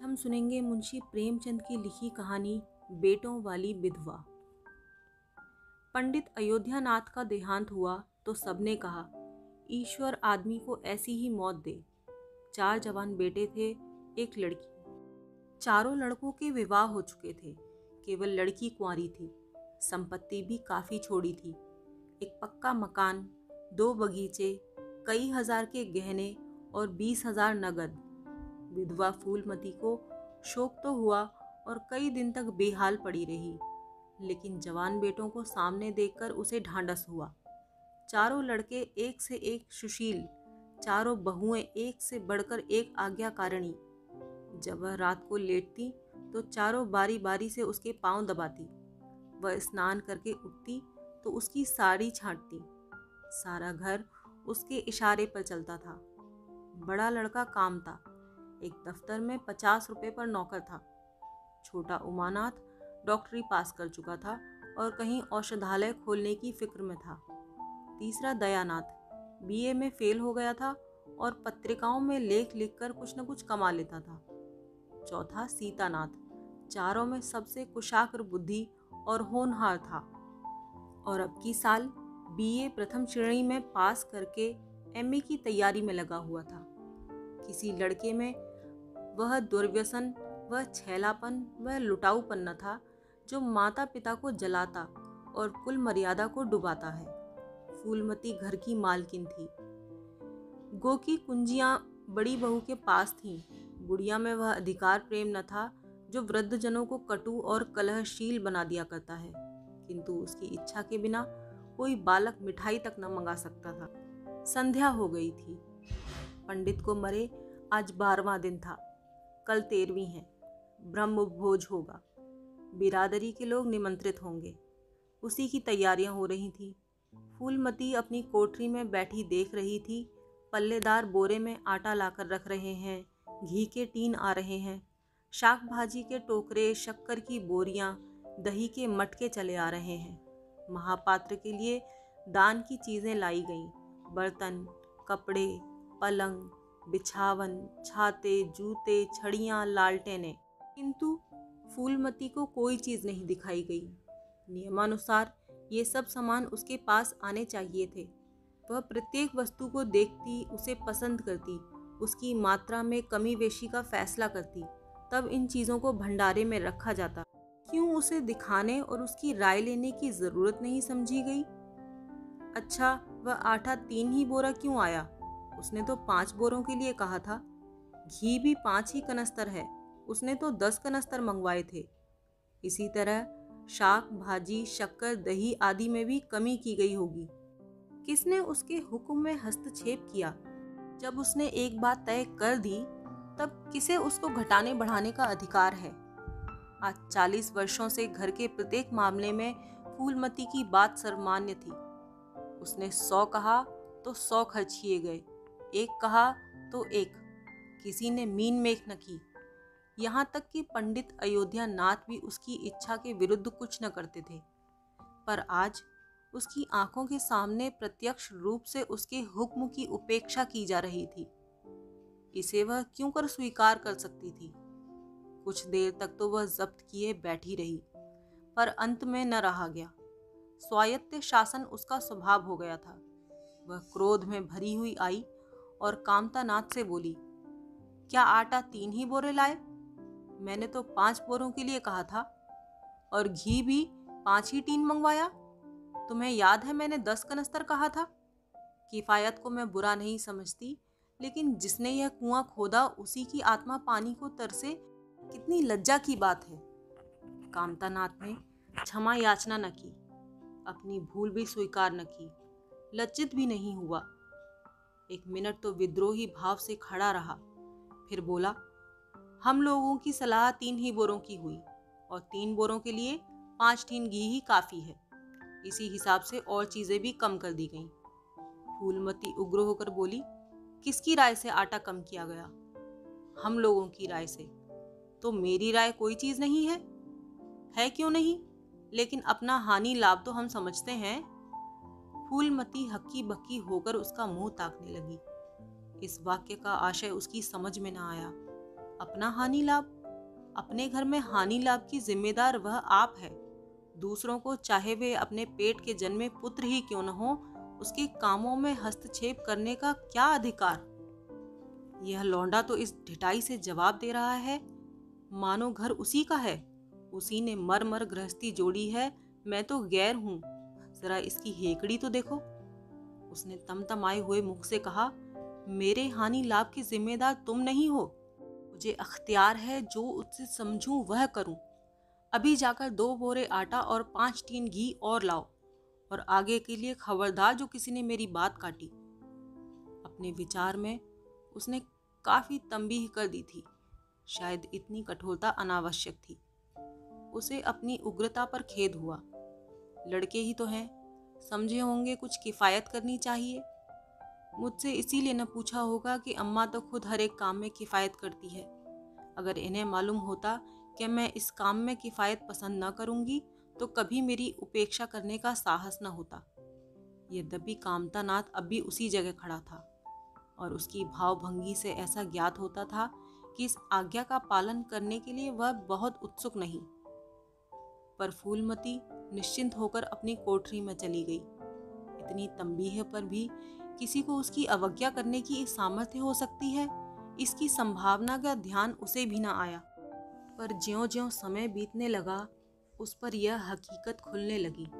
हम सुनेंगे मुंशी प्रेमचंद की लिखी कहानी, बेटों वाली विधवा। पंडित अयोध्यानाथ का देहांत हुआ तो सबने कहा, ईश्वर आदमी को ऐसी ही मौत दे। चार जवान बेटे थे, एक लड़की। चारों लड़कों के विवाह हो चुके थे, केवल लड़की कुंवारी थी। संपत्ति भी काफ़ी छोड़ी थी। एक पक्का मकान, दो बगीचे, कई हज़ार के गहने और बीस हज़ार नगद। विधवा फूलमती को शोक तो हुआ और कई दिन तक बेहाल पड़ी रही, लेकिन जवान बेटों को सामने देखकर उसे ढांढस हुआ। चारों लड़के एक से एक सुशील, चारों बहुएँ एक से बढ़कर एक आज्ञाकारिणी। जब वह रात को लेटती तो चारों बारी बारी से उसके पाँव दबाती। वह स्नान करके उठती तो उसकी साड़ी छांटती। सारा घर उसके इशारे पर चलता था। बड़ा लड़का काम था। एक दफ्तर में पचास रुपये पर नौकर था। छोटा उमानाथ डॉक्टरी पास कर चुका था और कहीं औषधालय खोलने की फ़िक्र में था। तीसरा दयानाथ बीए में फेल हो गया था और पत्रिकाओं में लेख लिखकर कुछ न कुछ कमा लेता था। चौथा सीतानाथ चारों में सबसे कुशाग्र बुद्धि और होनहार था। और अब की साल बीए प्रथम श्रेणी में पास करके एमए की तैयारी में लगा हुआ था। किसी लड़के में वह दुर्व्यसन, वह छैलापन, वह लुटाऊपन न था, जो माता पिता को जलाता और कुल मर्यादा को डुबाता है। फूलमती घर की मालकिन थी। गो की कुंजियाँ बड़ी बहू के पास थीं। गुड़िया में वह अधिकार प्रेम न था, जो वृद्धजनों को कटु और कलहशील बना दिया करता है। किंतु उसकी इच्छा के बिना कोई बालक मिठाई तक न मंगा सकता था। संध्या हो गई थी। पंडित को मरे आज बारवा दिन था। कल तेरहवीं है। ब्रह्म भोज होगा। बिरादरी के लोग निमंत्रित होंगे। उसी की तैयारियाँ हो रही थी। फूलमती अपनी कोठरी में बैठी देख रही थी। पल्लेदार बोरे में आटा लाकर रख रहे हैं। घी के टीन आ रहे हैं। शाक भाजी के टोकरे, शक्कर की बोरियाँ, दही के मटके चले आ रहे हैं। महापात्र के लिए दान की चीज़ें लाई गईं। बर्तन, कपड़े, पलंग बिछावन, छाते, जूते, छड़ियाँ, लालटेनें। किंतु फूलमती को कोई चीज़ नहीं दिखाई गई। नियमानुसार ये सब सामान उसके पास आने चाहिए थे। वह प्रत्येक वस्तु को देखती, उसे पसंद करती, उसकी मात्रा में कमी वेशी का फैसला करती, तब इन चीज़ों को भंडारे में रखा जाता। क्यों उसे दिखाने और उसकी राय लेने की ज़रूरत नहीं समझी गई? अच्छा वह आटा तीन ही बोरा क्यों आया? उसने तो पाँच बोरों के लिए कहा था। घी भी पाँच ही कनस्तर है। उसने तो दस कनस्तर मंगवाए थे। इसी तरह शाक, भाजी, शक्कर, दही आदि में भी कमी की गई होगी। किसने उसके हुक्म में हस्तक्षेप किया? जब उसने एक बात तय कर दी, तब किसे उसको घटाने बढ़ाने का अधिकार है? आज चालीस वर्षों से घर के प्रत्येक मामले में फूलमती की बात सर्वमान्य थी। उसने सौ कहा तो सौ खर्च किए गए। एक कहा तो एक। किसी ने मीन मेख न की। यहाँ तक कि पंडित अयोध्या नाथ भी उसकी इच्छा के विरुद्ध कुछ न करते थे। पर आज उसकी आँखों के सामने प्रत्यक्ष रूप से उसके हुक्म की उपेक्षा की जा रही थी। इसे वह क्यों कर स्वीकार कर सकती थी? कुछ देर तक तो वह जब्त किए बैठी रही, पर अंत में न रहा गया। स्वायत्त शासन उसका स्वभाव हो गया था। वह क्रोध में भरी हुई आई और कामता नाथ से बोली, क्या आटा तीन ही बोरे लाए? मैंने तो पाँच बोरों के लिए कहा था, और घी भी पाँच ही टीन मंगवाया। तुम्हें याद है मैंने दस कनस्तर कहा था? किफ़ायत को मैं बुरा नहीं समझती, लेकिन जिसने यह कुआँ खोदा, उसी की आत्मा पानी को तरसे। कितनी लज्जा की बात है। कामतानाथ ने क्षमा याचना न की, अपनी भूल भी स्वीकार न की। लज्जित भी नहीं हुआ। एक मिनट तो विद्रोही भाव से खड़ा रहा। फिर बोला, हम लोगों की सलाह तीन ही बोरों की हुई, और तीन बोरों के लिए पाँच टीन घी ही काफ़ी है। इसी हिसाब से और चीज़ें भी कम कर दी गईं। फूलमती उग्र होकर बोली, किसकी राय से आटा कम किया गया? हम लोगों की राय से। तो मेरी राय कोई चीज़ नहीं है? है क्यों नहीं? लेकिन अपना हानि लाभ तो हम समझते हैं। फूलमती हक्की बक्की होकर उसका मुँह ताकने लगी। इस वाक्य का आशय उसकी समझ में न आया। अपना हानि लाभ? अपने घर में हानि लाभ की जिम्मेदार वह आप है। दूसरों को चाहे वे अपने पेट के जन्मे पुत्र ही क्यों न हो, उसके कामों में हस्तक्षेप करने का क्या अधिकार? यह लौंडा तो इस ढिटाई से जवाब दे रहा है। मानो घर उसी का है। उसी ने मर मर गृहस्थी जोड़ी है। मैं तो गैर हूँ। जरा इसकी हेकड़ी तो देखो। उसने तमतमाए हुए मुख से कहा, मेरे हानि लाभ की जिम्मेदार तुम नहीं हो। मुझे अख्तियार है जो उससे समझूं वह करूँ। अभी जाकर दो बोरे आटा और पाँच टीन घी और लाओ और आगे के लिए खबरदार जो किसी ने मेरी बात काटी। अपने विचार में उसने काफ़ी तंबीह कर दी थी। शायद इतनी कठोरता अनावश्यक थी। उसे अपनी उग्रता पर खेद हुआ। लड़के ही तो हैं। समझे होंगे कुछ किफ़ायत करनी चाहिए। मुझसे इसीलिए न पूछा होगा कि अम्मा तो खुद हर एक काम में किफ़ायत करती है। अगर इन्हें मालूम होता कि मैं इस काम में किफ़ायत पसंद न करूँगी तो कभी मेरी उपेक्षा करने का साहस न होता। यद्यपि कामतानाथ अब भी उसी जगह खड़ा था और उसकी भावभंगी से ऐसा ज्ञात होता था कि इस आज्ञा का पालन करने के लिए वह बहुत उत्सुक नहीं। पर फूलमती निश्चिंत होकर अपनी कोठरी में चली गई। इतनी तंबीह पर भी किसी को उसकी अवज्ञा करने की सामर्थ्य हो सकती है, इसकी संभावना का ध्यान उसे भी ना आया। पर ज्यो ज्यो समय बीतने लगा, उस पर यह हकीकत खुलने लगी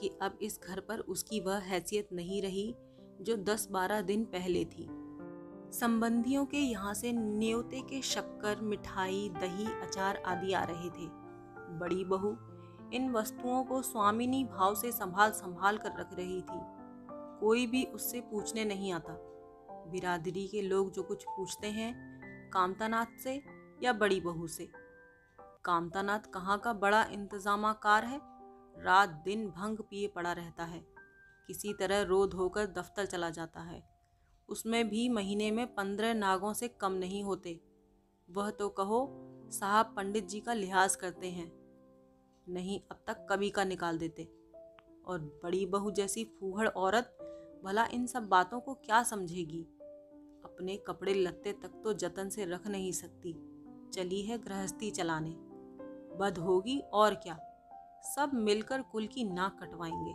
कि अब इस घर पर उसकी वह हैसियत नहीं रही जो दस बारह दिन पहले थी। संबंधियों के यहाँ से न्योते के शक्कर, मिठाई, दही, अचार आदि आ रहे थे। बड़ी बहू इन वस्तुओं को स्वामिनी भाव से संभाल संभाल कर रख रही थी। कोई भी उससे पूछने नहीं आता। बिरादरी के लोग जो कुछ पूछते हैं, कामतानाथ से या बड़ी बहू से? कामतानाथ कहाँ का बड़ा इंतजामाकार है? रात दिन भंग पिए पड़ा रहता है। किसी तरह रो धोकर दफ्तर चला जाता है। उसमें भी महीने में पंद्रह नागों से कम नहीं होते। वह तो कहो, साहब पंडित जी का लिहाज करते हैं। नहीं अब तक कभी का निकाल देते। और बड़ी बहू जैसी फूहड़ औरत भला इन सब बातों को क्या समझेगी? अपने कपड़े लत्ते तक तो जतन से रख नहीं सकती। चली है गृहस्थी चलाने। बद होगी और क्या? सब मिलकर कुल की नाक कटवाएँगे।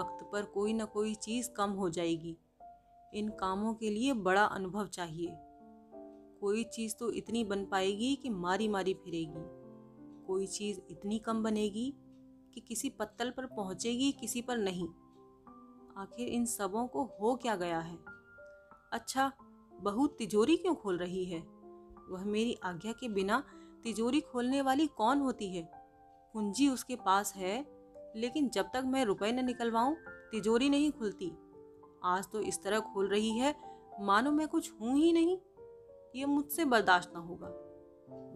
वक्त पर कोई ना कोई चीज़ कम हो जाएगी। इन कामों के लिए बड़ा अनुभव चाहिए। कोई चीज़ तो इतनी बन पाएगी कि मारी मारी फिरेगी। कोई चीज़ इतनी कम बनेगी कि किसी पत्तल पर पहुंचेगी, किसी पर नहीं। आखिर इन सबों को हो क्या गया है? अच्छा बहू तिजोरी क्यों खोल रही है? वह मेरी आज्ञा के बिना तिजोरी खोलने वाली कौन होती है? कुंजी उसके पास है, लेकिन जब तक मैं रुपए न निकलवाऊं, तिजोरी नहीं खुलती। आज तो इस तरह खोल रही है, मानो मैं कुछ हूँ ही नहीं। ये मुझसे बर्दाश्त न होगा।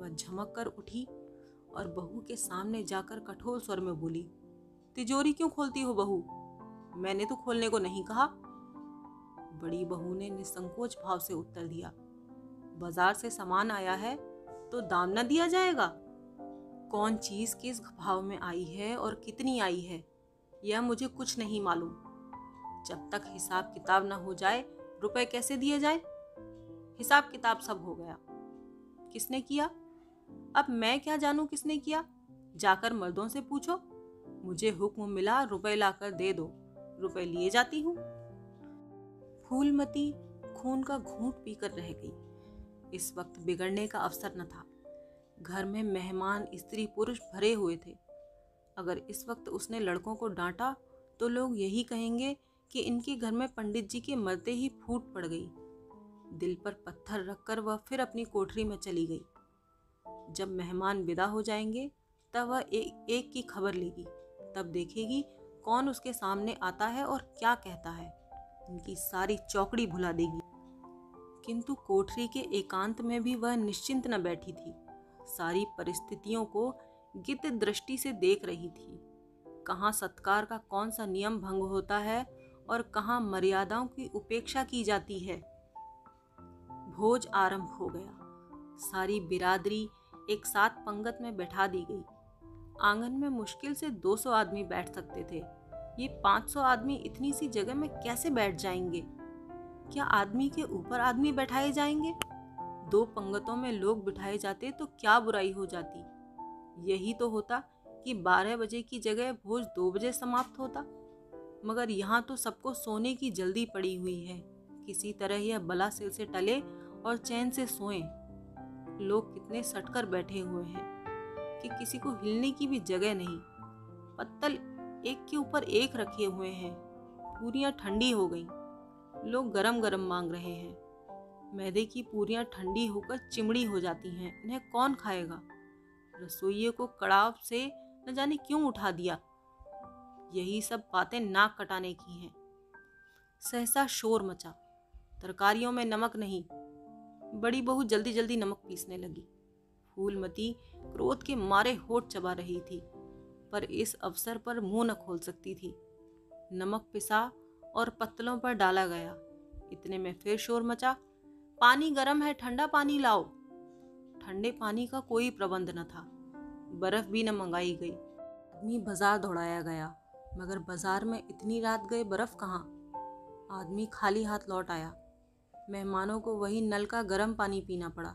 वह झमक कर उठी और बहू के सामने जाकर कठोर स्वर में बोली, तिजोरी क्यों खोलती हो बहू? मैंने तो खोलने को नहीं कहा। बड़ी बहू ने निसंकोच भाव से उत्तर दिया, बाज़ार से सामान आया है तो दाम न दिया जाएगा। कौन चीज़ किस भाव में आई है और कितनी आई है, यह मुझे कुछ नहीं मालूम। जब तक हिसाब किताब ना हो जाए, रुपए कैसे दिए जाए? हिसाब किताब सब हो गया। किसने किया? अब मैं क्या जानू किसने किया? जाकर मर्दों से पूछो। मुझे हुक्म मिला, रुपए लाकर दे दो। रुपए लिए जाती हूँ। फूलमती खून का घूंट पीकर रह गई। इस वक्त बिगड़ने का अवसर न था। घर में मेहमान, स्त्री, पुरुष भरे हुए थे। अगर इस वक्त उसने लड़कों को डांटा तो लोग यही कहेंगे कि इनके घर में पंडित जी के मरते ही फूट पड़ गई। दिल पर पत्थर रखकर वह फिर अपनी कोठरी में चली गई। जब मेहमान विदा हो जाएँगे, तब वह एक एक की खबर लेगी। तब देखेगी कौन उसके सामने आता है और क्या कहता है। उनकी सारी चौकड़ी भुला देगी। किंतु कोठरी के एकांत में भी वह निश्चिंत न बैठी थी। सारी परिस्थितियों को गित दृष्टि से देख रही थी। कहाँ सत्कार का कौन सा नियम भंग होता है और कहाँ मर्यादाओं की उपेक्षा की जाती है। भोज आरंभ हो गया। सारी बिरादरी एक साथ पंगत में बैठा दी गई। आँगन में मुश्किल से 200 आदमी बैठ सकते थे। ये 500 आदमी इतनी सी जगह में कैसे बैठ जाएँगे? क्या आदमी के ऊपर आदमी बैठाए जाएँगे? दो पंगतों में लोग बिठाए जाते तो क्या बुराई हो जाती? यही तो होता कि बारह बजे की जगह भोज दो बजे समाप्त होता। मगर यहाँ तो सबको सोने की जल्दी पड़ी हुई है। किसी तरह यह बला सिल से टले और चैन से सोएँ। लोग कितने सटकर बैठे हुए हैं कि किसी को हिलने की भी जगह नहीं। पत्तल एक के ऊपर एक रखे हुए हैं। पूरियाँ ठंडी हो गईं। लोग गरम गरम मांग रहे हैं। मैदे की पूरियाँ ठंडी होकर चिमड़ी हो जाती हैं। इन्हें कौन खाएगा? रसोइये को कड़ाव से न जाने क्यों उठा दिया? यही सब बातें नाक कटाने की हैं। सहसा शोर मचा। तरकारियों में नमक नहीं। बड़ी बहू जल्दी जल्दी नमक पीसने लगी। फूलमती क्रोध के मारे होठ चबा रही थी, पर इस अवसर पर मुँह न खोल सकती थी। नमक पिसा और पत्तलों पर डाला गया। इतने में फिर शोर मचा, पानी गर्म है, ठंडा पानी लाओ। ठंडे पानी का कोई प्रबंध न था। बर्फ़ भी न मंगाई गई। आदमी बाज़ार दौड़ाया गया, मगर बाज़ार में इतनी रात गए बर्फ़ कहाँ? आदमी खाली हाथ लौट आया। मेहमानों को वही नल का गर्म पानी पीना पड़ा।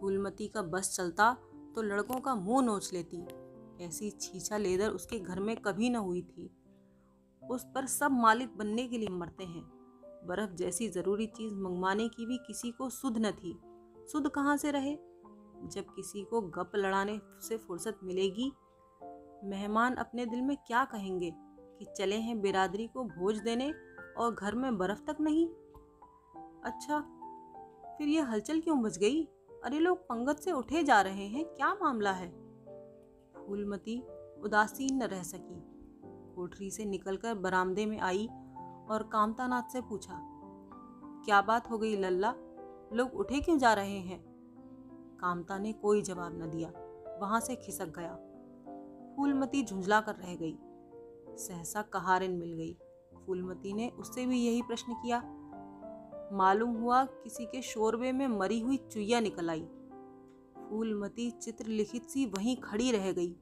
फूलमती का बस चलता तो लड़कों का मुँह नोच लेती। ऐसी छीछा लेदर उसके घर में कभी न हुई थी। उस पर सब मालिक बनने के लिए मरते हैं। बर्फ़ जैसी ज़रूरी चीज़ मंगवाने की भी किसी को सुध न थी। सुध कहाँ से रहे? जब किसी को गप लड़ाने से फुर्सत मिलेगी। मेहमान अपने दिल में क्या कहेंगे कि चले हैं बिरादरी को भोज देने और घर में बर्फ़ तक नहीं? अच्छा फिर ये हलचल क्यों बच गई? अरे लोग पंगत से उठे जा रहे हैं, क्या मामला है? फूलमती उदासीन न रह सकी। कोठरी से निकलकर बरामदे में आई और कामतानाथ से पूछा, क्या बात हो गई लल्ला? लोग उठे क्यों जा रहे हैं? कामता ने कोई जवाब न दिया, वहाँ से खिसक गया। फूलमती झुंझला कर रह गई। सहसा कहारिन मिल गई। फूलमती ने उससे भी यही प्रश्न किया मालूम हुआ किसी के शोरबे में मरी हुई चुईया निकल आई। फूलमती चित्र लिखित सी वहीं खड़ी रह गई।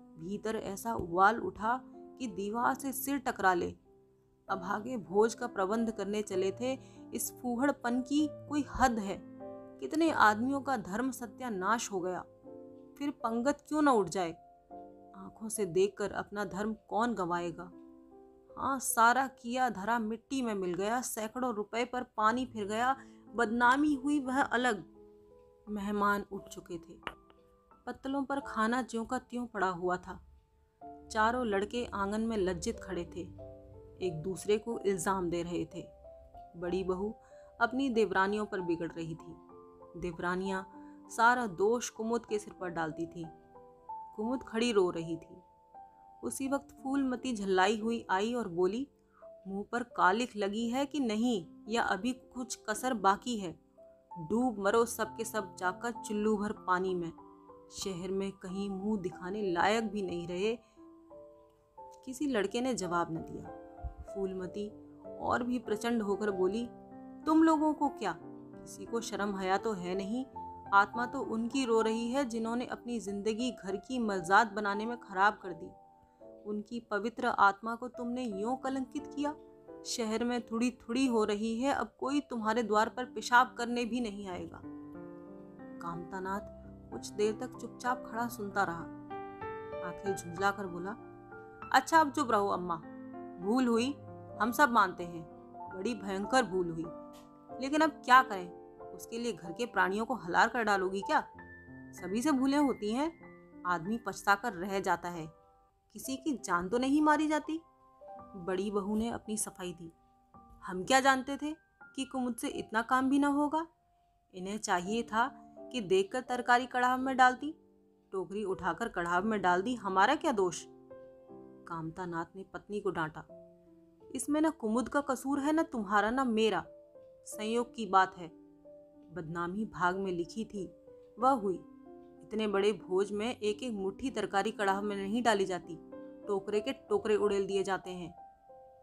भीतर ऐसा उबाल उठा कि दीवार से सिर टकरा ले। अभागे भोज का प्रबंध करने चले थे, इस फूहड़पन की कोई हद है। कितने आदमियों का धर्म सत्यानाश हो गया। फिर पंगत क्यों न उठ जाए? आँखों से देखकर अपना धर्म कौन गवाएगा? हाँ सारा किया धरा मिट्टी में मिल गया, सैकड़ों रुपए पर पानी फिर गया, बदनामी हुई वह अलग। मेहमान उठ चुके थे। पत्तलों पर खाना ज्यों का त्यों पड़ा हुआ था। चारों लड़के आँगन में लज्जित खड़े थे। एक दूसरे को इल्ज़ाम दे रहे थे। बड़ी बहू अपनी देवरानियों पर बिगड़ रही थी। देवरानियाँ सारा दोष कुमुद के सिर पर डालती थी। कुमुद खड़ी रो रही थी। उसी वक्त फूलमती झल्लाई हुई आई और बोली, मुँह पर कालिख लगी है कि नहीं, या अभी कुछ कसर बाकी है? डूब मरो सब के सब जाकर चुल्लू भर पानी में। शहर में कहीं मुँह दिखाने लायक भी नहीं रहे। किसी लड़के ने जवाब न दिया। फूलमती और भी प्रचंड होकर बोली, तुम लोगों को क्या? किसी को शर्म हया तो है नहीं। आत्मा तो उनकी रो रही है जिन्होंने अपनी ज़िंदगी घर की मजाद बनाने में खराब कर दी। उनकी पवित्र आत्मा को तुमने यूँ कलंकित किया? शहर में थोड़ी थोड़ी हो रही है, अब कोई तुम्हारे द्वार पर पेशाब करने भी नहीं आएगा। कामतानाथ कुछ देर तक चुपचाप खड़ा सुनता रहा। आखिर झुंझला कर बोला अच्छा अब चुप रहो अम्मा। भूल हुई, हम सब मानते हैं। बड़ी भयंकर भूल हुई। लेकिन अब क्या करें? उसके लिए घर के प्राणियों को हलार कर डालोगी क्या? सभी से भूलें होती हैं। आदमी पछता कर रह जाता है। किसी की जान तो नहीं मारी जाती। बड़ी बहू ने अपनी सफ़ाई दी। हम क्या जानते थे कि कुमुद से इतना काम भी ना होगा? इन्हें चाहिए था कि देखकर तरकारी कढ़ाव में डालती टोकरी उठाकर कढ़ाव में डाल दी। हमारा क्या दोष? कामता नाथ ने पत्नी को डांटा। इसमें न कुमुद का कसूर है, न तुम्हारा, न मेरा। संयोग की बात है। बदनामी भाग में लिखी थी। वह हुई। इतने बड़े भोज में एक एक मुट्ठी तरकारी कड़ाह में नहीं डाली जाती। टोकरे के टोकरे उड़ेल दिए जाते हैं।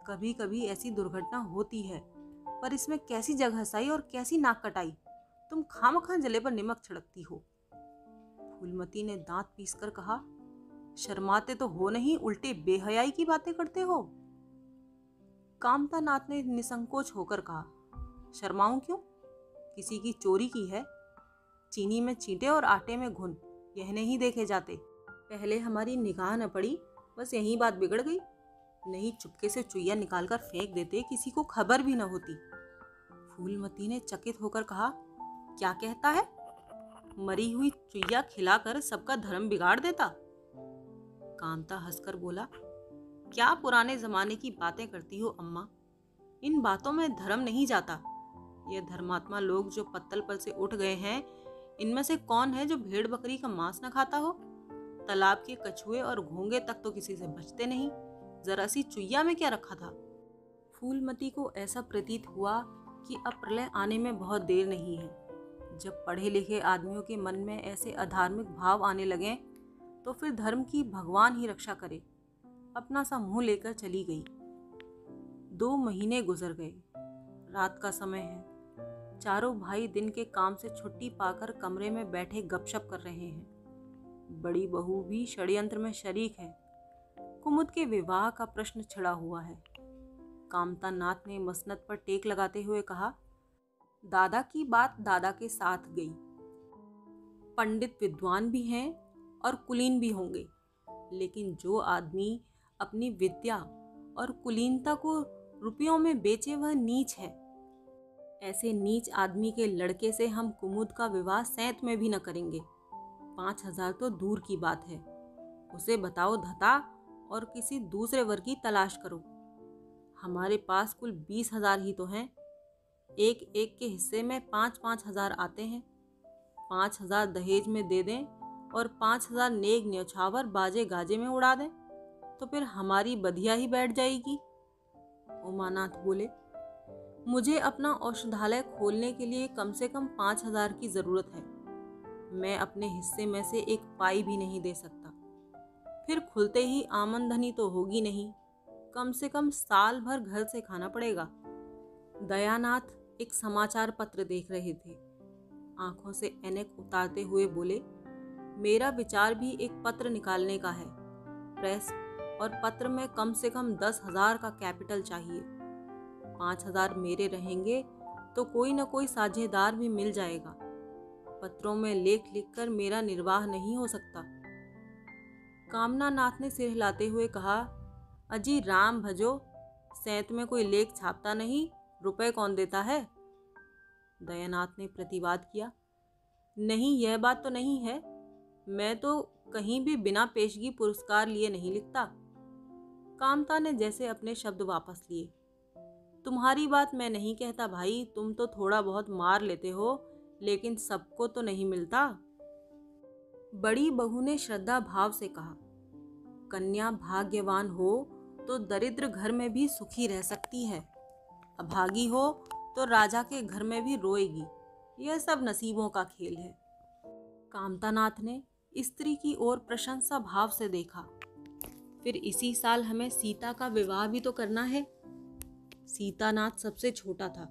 कभी कभी ऐसी दुर्घटना होती है, पर इसमें कैसी जगह साई और कैसी नाक कटाई? तुम खाम खान जले पर निमक छिड़कती हो। फूलमती ने दांत पीस कर कहा, शर्माते तो हो नहीं, उल्टे बेहयाई की बातें करते हो? कामता नाथ ने निसंकोच होकर कहा, शर्माऊं क्यों? किसी की चोरी की है चीनी में चींटे और आटे में घुन। यह नहीं देखे जाते। पहले हमारी निगाह न पड़ी, बस यही बात बिगड़ गई। नहीं चुपके से चुईया निकालकर फेंक देते, किसी को खबर भी न होती। फूलमती ने चकित होकर कहा, क्या कहता है? मरी हुई चुईया खिलाकर सबका धर्म बिगाड़ देता? कांता हंसकर बोला, क्या पुराने जमाने की बातें करती हो अम्मा? इन बातों में धर्म नहीं जाता। ये धर्मात्मा लोग जो पत्तल पर से उठ गए हैं इनमें से कौन है जो भेड़ बकरी का मांस न खाता हो? तालाब के कछुए और घोंगे तक तो किसी से बचते नहीं। जरा सी चुईया में क्या रखा था? फूलमती को ऐसा प्रतीत हुआ कि अब प्रलय आने में बहुत देर नहीं है। जब पढ़े लिखे आदमियों के मन में ऐसे अधार्मिक भाव आने लगे तो फिर धर्म की भगवान ही रक्षा करे। अपना सा मुँह लेकर चली गई। दो महीने गुजर गए। रात का समय है। चारों भाई दिन के काम से छुट्टी पाकर कमरे में बैठे गपशप कर रहे हैं। बड़ी बहू भी षड्यंत्र में शरीक है। कुमुद के विवाह का प्रश्न छिड़ा हुआ है। कामता नाथ ने मसनत पर टेक लगाते हुए कहा, दादा की बात दादा के साथ गई। पंडित विद्वान भी हैं और कुलीन भी होंगे। लेकिन जो आदमी अपनी विद्या और कुलीनता को रुपयों में बेचे वह नीच है। ऐसे नीच आदमी के लड़के से हम कुमुद का विवाह सैंत में भी न करेंगे। पाँच हज़ार तो दूर की बात है। उसे बताओ धता और किसी दूसरे वर्ग की तलाश करो। हमारे पास कुल बीस हज़ार ही तो हैं। एक एक के हिस्से में पाँच पाँच हज़ार आते हैं। पाँच हज़ार दहेज में दे दें और पाँच हज़ार नेक न्यौछावर बाजे गाजे में उड़ा दें तो फिर हमारी बधिया ही बैठ जाएगी। उमानाथ बोले मुझे अपना औषधालय खोलने के लिए कम से कम पाँच हज़ार की ज़रूरत है। मैं अपने हिस्से में से एक पाई भी नहीं दे सकता। फिर खुलते ही आमंदनी तो होगी नहीं। कम से कम साल भर घर से खाना पड़ेगा। दयानाथ एक समाचार पत्र देख रहे थे। आँखों से एनेक उतारते हुए बोले, मेरा विचार भी एक पत्र निकालने का है। प्रेस और पत्र में कम से कम दस हज़ार का कैपिटल चाहिए। पाँच हज़ार मेरे रहेंगे तो कोई ना कोई साझेदार भी मिल जाएगा। पत्रों में लेख लिखकर मेरा निर्वाह नहीं हो सकता। कामना नाथ ने सिर हिलाते हुए कहा, अजी राम भजो, सैत में कोई लेख छापता नहीं, रुपए कौन देता है? दयानाथ ने प्रतिवाद किया, नहीं, यह बात तो नहीं है। मैं तो कहीं भी बिना पेशगी पुरस्कार लिए नहीं लिखता। कामता ने जैसे अपने शब्द वापस लिए। तुम्हारी बात मैं नहीं कहता भाई, तुम तो थोड़ा बहुत मार लेते हो, लेकिन सबको तो नहीं मिलता। बड़ी बहू ने श्रद्धा भाव से कहा, कन्या भाग्यवान हो तो दरिद्र घर में भी सुखी रह सकती है। अभागी हो तो राजा के घर में भी रोएगी। यह सब नसीबों का खेल है। कामतानाथ ने स्त्री की ओर प्रशंसा भाव से देखा। फिर इसी साल हमें सीता का विवाह भी तो करना है। सीतानाथ सबसे छोटा था।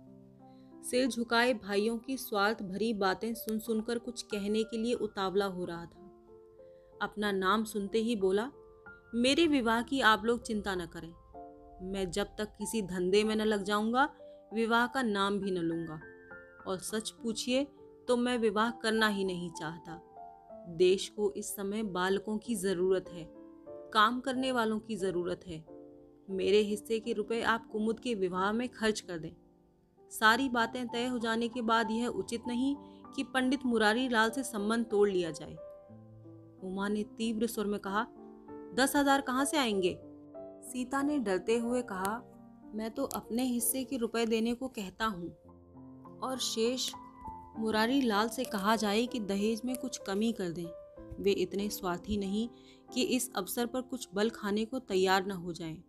सिर झुकाए भाइयों की स्वार्थ भरी बातें सुन सुनकर कुछ कहने के लिए उतावला हो रहा था। अपना नाम सुनते ही बोला, मेरे विवाह की आप लोग चिंता न करें। मैं जब तक किसी धंधे में न लग जाऊँगा, विवाह का नाम भी न लूँगा। और सच पूछिए तो मैं विवाह करना ही नहीं चाहता। देश को इस समय बालकों की ज़रूरत है, काम करने वालों की ज़रूरत है। मेरे हिस्से के रुपए आप कुमुद के विवाह में खर्च कर दें। सारी बातें तय हो जाने के बाद यह उचित नहीं कि पंडित मुरारी लाल से संबंध तोड़ लिया जाए। उमा ने तीव्र स्वर में कहा, दस हज़ार कहाँ से आएँगे? सीता ने डरते हुए कहा, मैं तो अपने हिस्से के रुपए देने को कहता हूँ। और शेष, मुरारी लाल से कहा जाए कि दहेज में कुछ कमी कर दें। वे इतने स्वार्थी नहीं कि इस अवसर पर कुछ बल खाने को तैयार न हो जाएँ।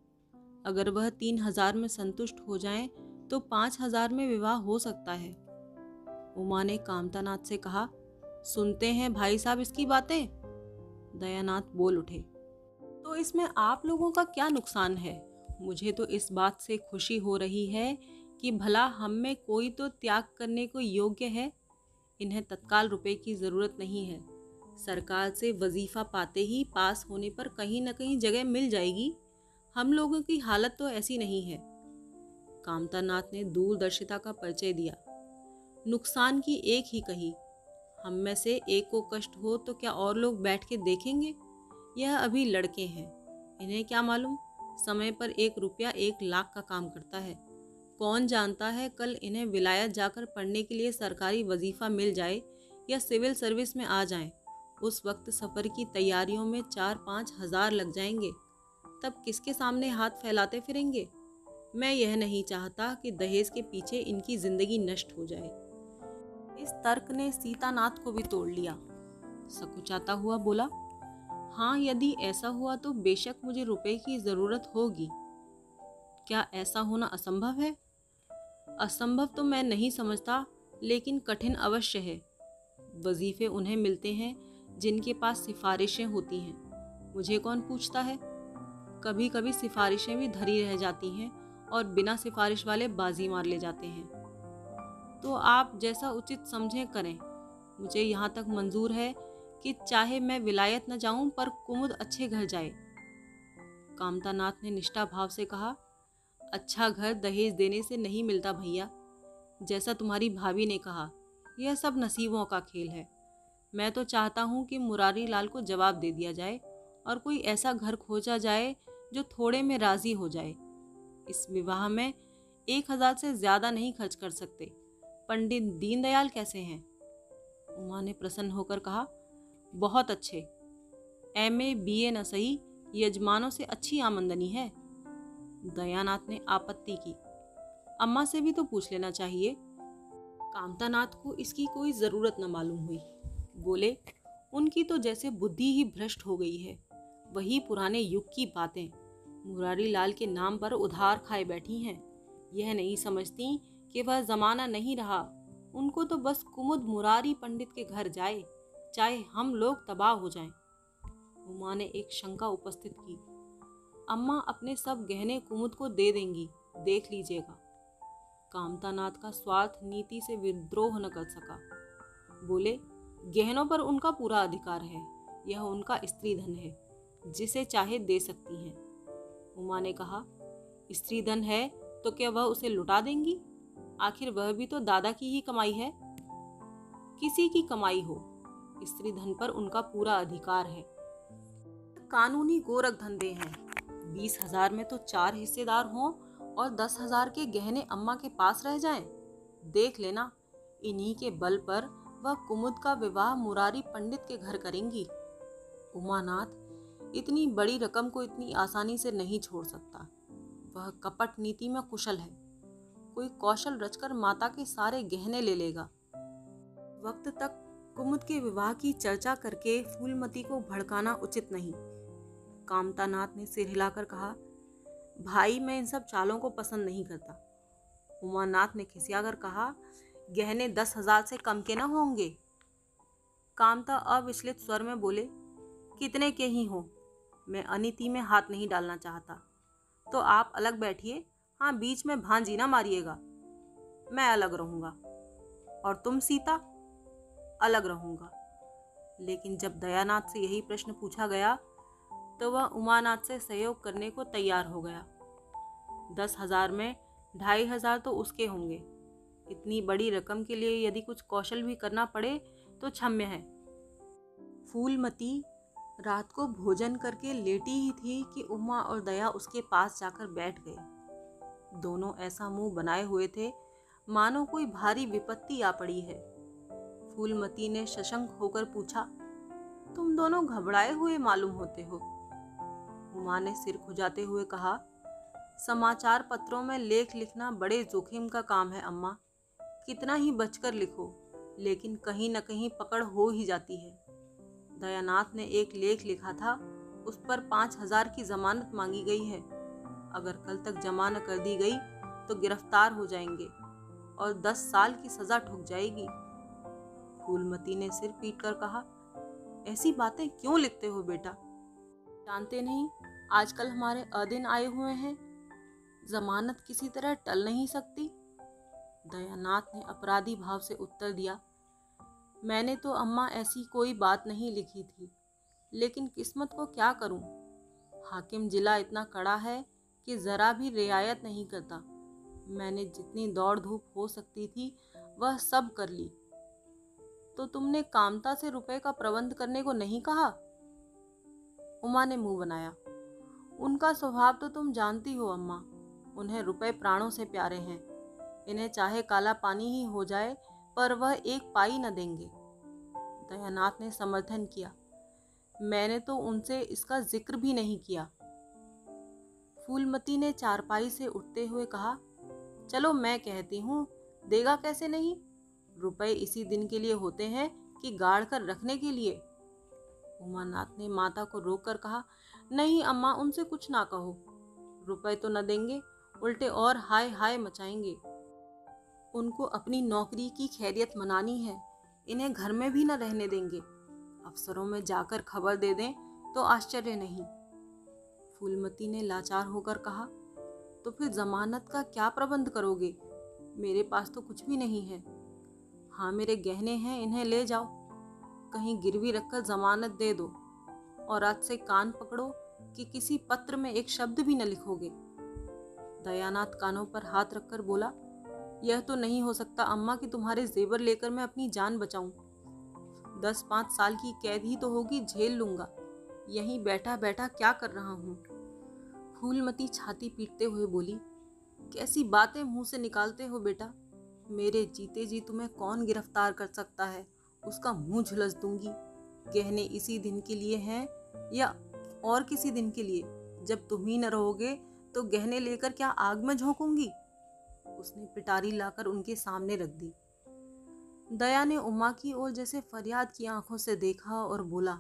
अगर वह तीन हज़ार में संतुष्ट हो जाएँ, तो पाँच हज़ार में विवाह हो सकता है। उमा ने कामतानाथ से कहा सुनते हैं भाई साहब इसकी बातें? दयानाथ बोल उठे तो इसमें आप लोगों का क्या नुकसान है? मुझे तो इस बात से खुशी हो रही है कि भला हम में कोई तो त्याग करने को योग्य है। इन्हें तत्काल रुपए की ज़रूरत नहीं है। सरकार से वजीफ़ा पाते ही पास होने पर कहीं ना कहीं जगह मिल जाएगी। हम लोगों की हालत तो ऐसी नहीं है। कामतानाथ ने दूरदर्शिता का परिचय दिया। नुकसान की एक ही कही, हम में से एक को कष्ट हो तो क्या और लोग बैठ के देखेंगे? यह अभी लड़के हैं। इन्हें क्या मालूम? समय पर एक रुपया एक लाख का काम करता है। कौन जानता है कल इन्हें विलायत जाकर पढ़ने के लिए सरकारी वजीफ़ा मिल जाए या सिविल सर्विस में आ जाएँ। उस वक्त सफ़र की तैयारियों में चार पाँच हज़ार लग जाएँगे। तब किसके सामने हाथ फैलाते फिरेंगे? मैं यह नहीं चाहता कि दहेज के पीछे इनकी ज़िंदगी नष्ट हो जाए। इस तर्क ने सीतानाथ को भी तोड़ लिया। सकुचाता हुआ बोला हाँ यदि ऐसा हुआ तो बेशक मुझे रुपए की ज़रूरत होगी। क्या ऐसा होना असंभव है? असंभव तो मैं नहीं समझता, लेकिन कठिन अवश्य है। वजीफ़े उन्हें मिलते हैं जिनके पास सिफारिशें होती हैं। मुझे कौन पूछता है? कभी कभी सिफारिशें भी धरी रह जाती हैं और बिना सिफारिश वाले बाजी मार ले जाते हैं। तो आप जैसा उचित समझें करें। मुझे यहाँ तक मंजूर है कि चाहे मैं विलायत न जाऊँ, पर कुमुद अच्छे घर जाए। कामतानाथ ने निष्ठा भाव से कहा अच्छा घर दहेज देने से नहीं मिलता भैया। जैसा तुम्हारी भाभी ने कहा, यह सब नसीबों का खेल है। मैं तो चाहता हूँ कि मुरारी लाल को जवाब दे दिया जाए और कोई ऐसा घर खोजा जाए जो थोड़े में राज़ी हो जाए। इस विवाह में एक हज़ार से ज़्यादा नहीं खर्च कर सकते। पंडित दीनदयाल कैसे हैं? उमा ने प्रसन्न होकर कहा, बहुत अच्छे। एम ए, बी ए न सही, यजमानों से अच्छी आमंदनी है। दयानाथ ने आपत्ति की। अम्मा से भी तो पूछ लेना चाहिए। कामतानाथ को इसकी कोई ज़रूरत न मालूम हुई। बोले, उनकी तो जैसे बुद्धि ही भ्रष्ट हो गई है। वही पुराने युग की बातें। मुरारी लाल के नाम पर उधार खाए बैठी हैं। यह नहीं समझती कि वह जमाना नहीं रहा। उनको तो बस कुमुद मुरारी पंडित के घर जाए, चाहे हम लोग तबाह हो जाएँ। उमा ने एक शंका उपस्थित की। अम्मा अपने सब गहने कुमुद को दे देंगी, देख लीजिएगा। कामतानाथ का स्वार्थ नीति से विद्रोह न कर सका। बोले, गहनों पर उनका पूरा अधिकार है, यह उनका स्त्री धन है, जिसे चाहे दे सकती हैं। उमा ने कहा, स्त्री धन है तो क्या वह उसे लुटा देंगी? आखिर वह भी तो दादा की ही कमाई है। किसी की कमाई हो, स्त्री धन पर उनका पूरा अधिकार है। कानूनी गोरख धंधे हैं। बीस हज़ार में तो चार हिस्सेदार हों और दस हज़ार के गहने अम्मा के पास रह जाएँ। देख लेना, इन्हीं के बल पर वह कुमुद का विवाह मुरारी पंडित के घर करेंगी। उमानाथ इतनी बड़ी रकम को इतनी आसानी से नहीं छोड़ सकता। वह कपट नीति में कुशल है। कोई कौशल रचकर माता के सारे गहने ले लेगा। वक्त तक कुमुद के विवाह की चर्चा करके फूलमती को भड़काना उचित नहीं। कामतानाथ ने सिर हिलाकर कहा, भाई, मैं इन सब चालों को पसंद नहीं करता। उमानाथ ने खिसियाकर कहा, गहने दस हज़ार से कम के ना होंगे। कामता अविचलित स्वर में बोले, कितने के ही हो? मैं अनिति में हाथ नहीं डालना चाहता। तो आप अलग बैठिए। हाँ बीच में भांजी ना मारिएगा। मैं अलग रहूँगा। और तुम, सीता, अलग रहूँगा। लेकिन जब दयानाथ से यही प्रश्न पूछा गया तो वह उमानाथ से सहयोग करने को तैयार हो गया। दस हज़ार में ढाई हज़ार तो उसके होंगे। इतनी बड़ी रकम के लिए यदि कुछ कौशल भी करना पड़े तो क्षम्य है। फूलमती रात को भोजन करके लेटी ही थी कि उमा और दया उसके पास जाकर बैठ गए। दोनों ऐसा मुँह बनाए हुए थे, मानो कोई भारी विपत्ति आ पड़ी है। फूलमती ने शशंक होकर पूछा, तुम दोनों घबराए हुए मालूम होते हो? उमा ने सिर खुजाते हुए कहा, समाचार पत्रों में लेख लिखना बड़े जोखिम का काम है, अम्मा। कितना ही बचकर लिखो, लेकिन कहीं न कहीं पकड़ हो ही जाती है। दयानाथ ने एक लेख लिखा था, उस पर पाँच हज़ार की जमानत मांगी गई है। अगर कल तक जमा न कर दी गई तो गिरफ़्तार हो जाएँगे और दस साल की सजा ठुक जाएगी। फूलमती ने सिर पीट कर कहा, ऐसी बातें क्यों लिखते हो बेटा? जानते नहीं, आजकल हमारे अदिन आए हुए हैं। जमानत किसी तरह टल नहीं सकती। दयानाथ ने अपराधी भाव से उत्तर दिया मैंने तो अम्मा ऐसी कोई बात नहीं लिखी थी। लेकिन किस्मत को क्या करूँ? हाकिम जिला इतना कड़ा है कि ज़रा भी रियायत नहीं करता। मैंने जितनी दौड़ धूप हो सकती थी, वह सब कर ली। तो तुमने कामता से रुपए का प्रबंध करने को नहीं कहा? उमा ने मुँह बनाया। उनका स्वभाव तो तुम जानती हो अम्मा। उन्हें रुपए प्राणों से प्यारे हैं। इन्हें चाहे काला पानी ही हो जाए पर वह एक पाई न देंगे। दयानाथ ने समर्थन किया। मैंने तो उनसे इसका ज़िक्र भी नहीं किया। फूलमती ने चारपाई से उठते हुए कहा, चलो मैं कहती हूँ, देगा कैसे नहीं? रुपए इसी दिन के लिए होते हैं कि गाड़ कर रखने के लिए। उमानाथ ने माता को रोक कर कहा, नहीं अम्मा, उनसे कुछ ना कहो। रुपए तो न देंगे, उल्टे और हाय हाय मचाएँगे। उनको अपनी नौकरी की खैरियत मनानी है। इन्हें घर में भी न रहने देंगे। अफसरों में जाकर खबर दे दें तो आश्चर्य नहीं। फूलमती ने लाचार होकर कहा तो फिर जमानत का क्या प्रबंध करोगे? मेरे पास तो कुछ भी नहीं है। हाँ मेरे गहने हैं, इन्हें ले जाओ। कहीं गिरवी रखकर जमानत दे दो। और आज से कान पकड़ो कि किसी पत्र में एक शब्द भी न लिखोगे। दयानाथ कानों पर हाथ रखकर बोला यह तो नहीं हो सकता अम्मा कि तुम्हारे जेवर लेकर मैं अपनी जान बचाऊं। दस पाँच साल की कैद ही तो होगी, झेल लूँगा। यहीं बैठा बैठा क्या कर रहा हूँ? फूलमती छाती पीटते हुए बोली, कैसी बातें मुँह से निकालते हो बेटा? मेरे जीते जी तुम्हें कौन गिरफ़्तार कर सकता है? उसका मुँह झुलस दूँगी। गहने इसी दिन के लिए हैं या और किसी दिन के लिए? जब तुम ही न रहोगे तो गहने लेकर क्या आग में झोंकूँगी? उसने पिटारी लाकर उनके सामने रख दी। दया ने उमा की ओर जैसे फरियाद की आँखों से देखा और बोला,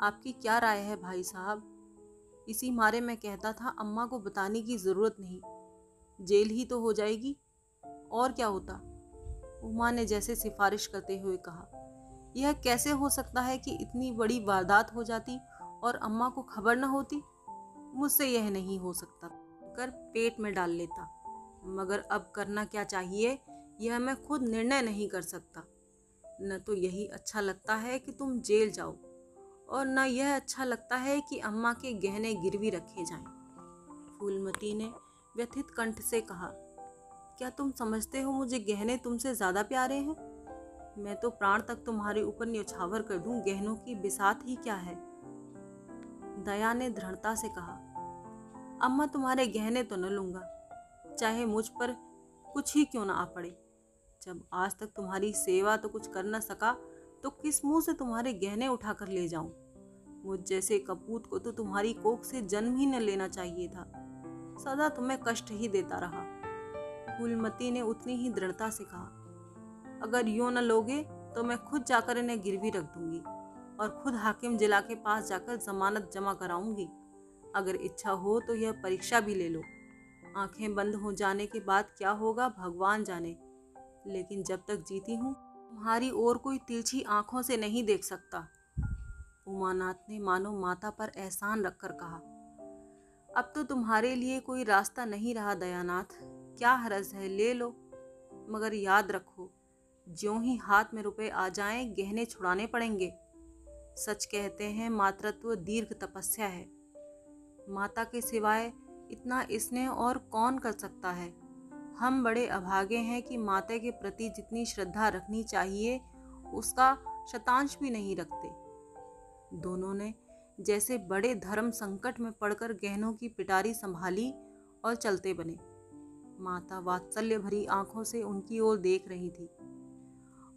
आपकी क्या राय है भाई साहब? इसी मारे मैं कहता था, अम्मा को बताने की ज़रूरत नहीं। जेल ही तो हो जाएगी, और क्या होता? उमा ने जैसे सिफारिश करते हुए कहा, यह कैसे हो सकता है कि इतनी बड़ी वारदात हो जाती और अम्मा को खबर न होती? मुझसे यह नहीं हो सकता। कर पेट में डाल लेता। मगर अब करना क्या चाहिए, यह मैं खुद निर्णय नहीं कर सकता। न तो यही अच्छा लगता है कि तुम जेल जाओ, और न यह अच्छा लगता है कि अम्मा के गहने गिरवी रखे जाएँ। फूलमती ने व्यथित कंठ से कहा, क्या तुम समझते हो मुझे गहने तुमसे ज़्यादा प्यारे हैं? मैं तो प्राण तक तुम्हारे ऊपर न्यौछावर कर दूँ, गहनों की बिसात ही क्या है? दया ने दृढ़ता से कहा, अम्मा, तुम्हारे गहने तो न लूँगा चाहे मुझ पर कुछ ही क्यों ना आ पड़े। जब आज तक तुम्हारी सेवा तो कुछ कर न सका तो किस मुँह से तुम्हारे गहने उठाकर ले जाऊँ? मुझ जैसे कपूत को तो तुम्हारी कोख से जन्म ही न लेना चाहिए था। सदा तुम्हें कष्ट ही देता रहा। फूलमती ने उतनी ही दृढ़ता से कहा, अगर यूँ न लोगे तो मैं खुद जाकर इन्हें गिरवी रख दूँगी और खुद हाकिम जिला के पास जाकर जमानत जमा कराऊँगी। अगर इच्छा हो तो यह परीक्षा भी ले लो। आँखें बंद हो जाने के बाद क्या होगा? भगवान जाने। लेकिन जब तक जीती हूँ, तुम्हारी ओर कोई तिरछी आँखों से नहीं देख सकता। उमानाथ ने मानो माता पर एहसान रखकर कहा, अब तो तुम्हारे लिए कोई रास्ता नहीं रहा दयानाथ। क्या हरज है? ले लो। मगर याद रखो, ज्यों ही हाथ में रुपए आ जाएँ, गहने छुड़ाने पड़ेंगे। सच कहते हैं, मातृत्व दीर्घ तपस्या है। माता के सिवाय इतना स्नेह और कौन कर सकता है? हम बड़े अभागे हैं कि माता के प्रति जितनी श्रद्धा रखनी चाहिए, उसका शतांश भी नहीं रखते। दोनों ने जैसे बड़े धर्म संकट में पड़कर गहनों की पिटारी संभाली और चलते बने। माता वात्सल्य भरी आँखों से उनकी ओर देख रही थी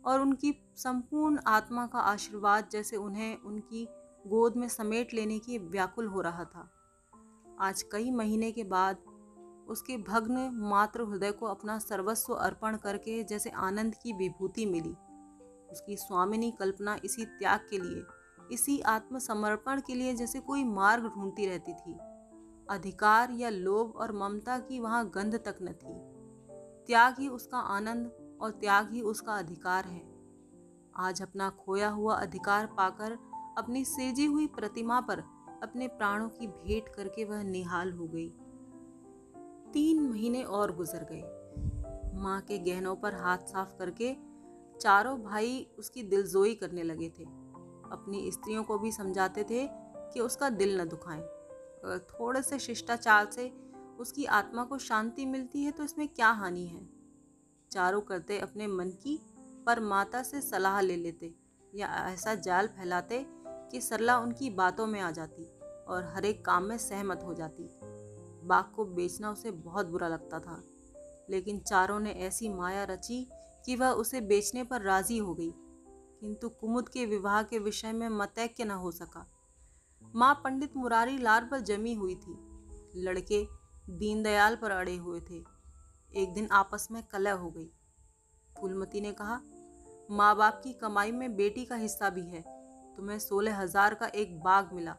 और उनकी संपूर्ण आत्मा का आशीर्वाद जैसे उन्हें उनकी गोद में समेट लेने की व्याकुल हो रहा था। आज कई महीने के बाद उसके भग्न मात्र हृदय को अपना सर्वस्व अर्पण करके जैसे आनंद की विभूति मिली। उसकी स्वामिनी कल्पना इसी त्याग के लिए, इसी आत्मसमर्पण के लिए जैसे कोई मार्ग ढूंढती रहती थी। अधिकार या लोभ और ममता की वहाँ गंध तक न थी। त्याग ही उसका आनंद और त्याग ही उसका अधिकार है। आज अपना खोया हुआ अधिकार पाकर अपनी सिरजी हुई प्रतिमा पर अपने प्राणों की भेंट करके वह निहाल हो गई। तीन महीने और गुजर गए। माँ के गहनों पर हाथ साफ़ करके चारों भाई उसकी दिलजोई करने लगे थे। अपनी स्त्रियों को भी समझाते थे कि उसका दिल न दुखाएँ। थोड़े से शिष्टाचार से उसकी आत्मा को शांति मिलती है तो इसमें क्या हानि है? चारों करते अपने मन की पर माता से सलाह ले लेते या ऐसा जाल फैलाते कि सरला उनकी बातों में आ जाती और हर एक काम में सहमत हो जाती। बाग को बेचना उसे बहुत बुरा लगता था, लेकिन चारों ने ऐसी माया रची कि वह उसे बेचने पर राज़ी हो गई। किंतु कुमुद के विवाह के विषय में मतैक्य न हो सका। माँ पंडित मुरारी लाल पर जमी हुई थी। लड़के दीनदयाल पर अड़े हुए थे। एक दिन आपस में कलह हो गई। फूलमती ने कहा, माँ बाप की कमाई में बेटी का हिस्सा भी है। तुम्हें सोलह हज़ार का एक बाग मिला,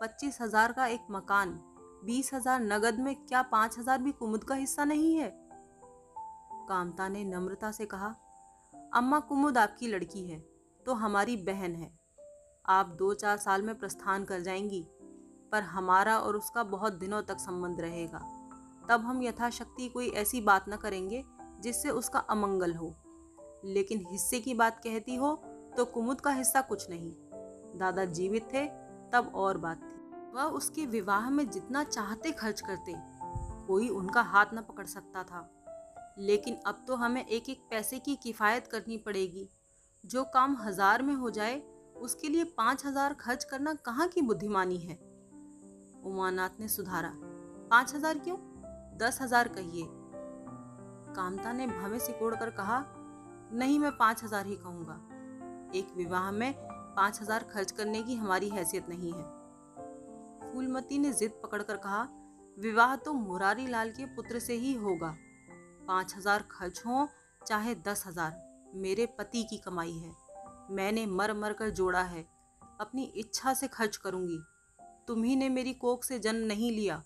पच्चीस हज़ार का एक मकान, बीस हज़ार नगद में क्या पाँच हज़ार भी कुमुद का हिस्सा नहीं है? कामता ने नम्रता से कहा, अम्मा कुमुद आपकी लड़की है तो हमारी बहन है। आप दो चार साल में प्रस्थान कर जाएँगी, पर हमारा और उसका बहुत दिनों तक संबंध रहेगा। तब हम यथाशक्ति कोई ऐसी बात न करेंगे, जिससे उसका अमंगल हो। लेकिन हिस्से की बात कहती हो तो कुमुद का हिस्सा कुछ नहीं। दादा जीवित थे, तब और बात थी। वह उसके विवाह में जितना चाहते खर्च करते, कोई उनका हाथ न पकड़ सकता था। लेकिन अब तो हमें एक एक पैसे की किफ़ायत करनी पड़ेगी। जो काम हज़ार में हो जाए, उसके लिए पाँच हज़ार खर्च करना कहाँ की बुद्धिमानी है? उमानाथ ने सुधारा। पाँच हज़ार क्यों? दस हज़ार कहिए। कामता ने भवे सिकोड़ कर कहा, नहीं, मैं पाँच हज़ार ही कहूँगा। एक विवाह में पाँच हज़ार खर्च करने की हमारी हैसियत नहीं है। फूलमती ने जिद पकड़कर कहा, विवाह तो मुरारी लाल के पुत्र से ही होगा। पाँच हज़ार खर्च हो, चाहे दस हज़ार। मेरे पति की कमाई है। मैंने मर मर कर जोड़ा है। अपनी इच्छा से खर्च करूँगी। तुम्ही ने मेरी कोख से जन्म नहीं लिया।